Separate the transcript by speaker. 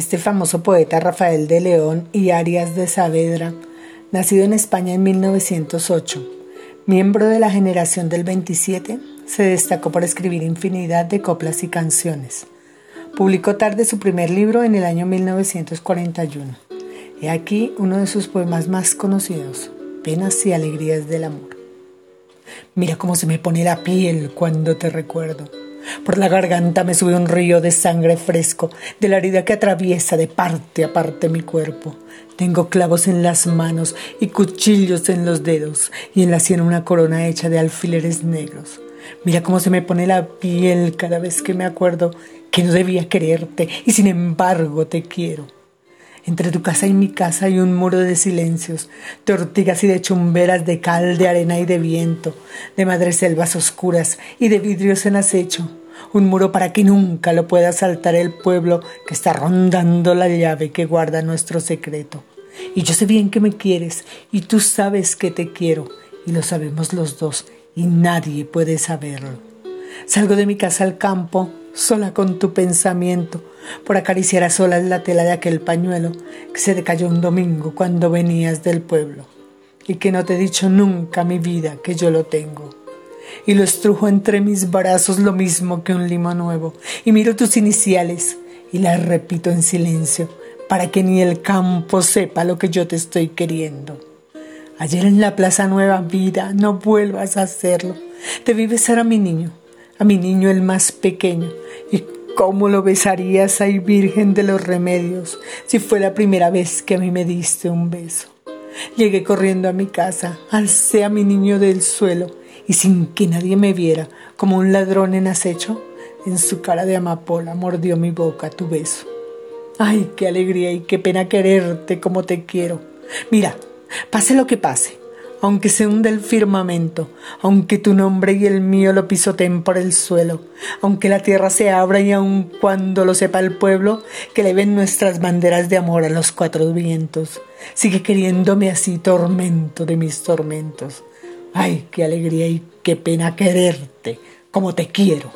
Speaker 1: Este famoso poeta Rafael de León y Arias de Saavedra, nacido en España en 1908, miembro de la generación del 27, se destacó por escribir infinidad de coplas y canciones. Publicó tarde su primer libro en el año 1941. He aquí uno de sus poemas más conocidos, Penas y Alegrías del Amor. Mira cómo se me pone la piel cuando te recuerdo por la garganta me sube un río de sangre fresco, de la herida que atraviesa de parte a parte mi cuerpo. Tengo clavos en las manos y cuchillos en los dedos, y en la sien una corona hecha de alfileres negros. Mira cómo se me pone la piel cada vez que me acuerdo que no debía quererte, y sin embargo te quiero. Entre tu casa y mi casa hay un muro de silencios, de ortigas y de chumberas, de cal, de arena y de viento, de madreselvas oscuras y de vidrios en acecho. Un muro para que nunca lo pueda saltar el pueblo que está rondando la llave que guarda nuestro secreto. Y yo sé bien que me quieres, y tú sabes que te quiero, y lo sabemos los dos, y nadie puede saberlo. Salgo de mi casa al campo, sola con tu pensamiento, por acariciar a solas la tela de aquel pañuelo que se te cayó un domingo cuando venías del pueblo, y que no te he dicho nunca mi vida que yo lo tengo. Y lo estrujo entre mis brazos lo mismo que un limo nuevo, y miro tus iniciales y las repito en silencio, para que ni el campo sepa lo que yo te estoy queriendo. Ayer en la Plaza Nueva Vida, no vuelvas a hacerlo. Te vi besar a mi niño, a mi niño el más pequeño, cómo lo besarías, ay Virgen de los Remedios, si fue la primera vez que a mí me diste un beso. Llegué corriendo a mi casa, alcé a mi niño del suelo, y sin que nadie me viera, como un ladrón en acecho, en su cara de amapola mordió mi boca tu beso. Ay, qué alegría y qué pena quererte como te quiero. Mira, pase lo que pase, aunque se hunda el firmamento, aunque tu nombre y el mío lo pisoteen por el suelo, aunque la tierra se abra y aun cuando lo sepa el pueblo, que le ven nuestras banderas de amor a los cuatro vientos, sigue queriéndome así tormento de mis tormentos. Ay, qué alegría y qué pena quererte, como te quiero.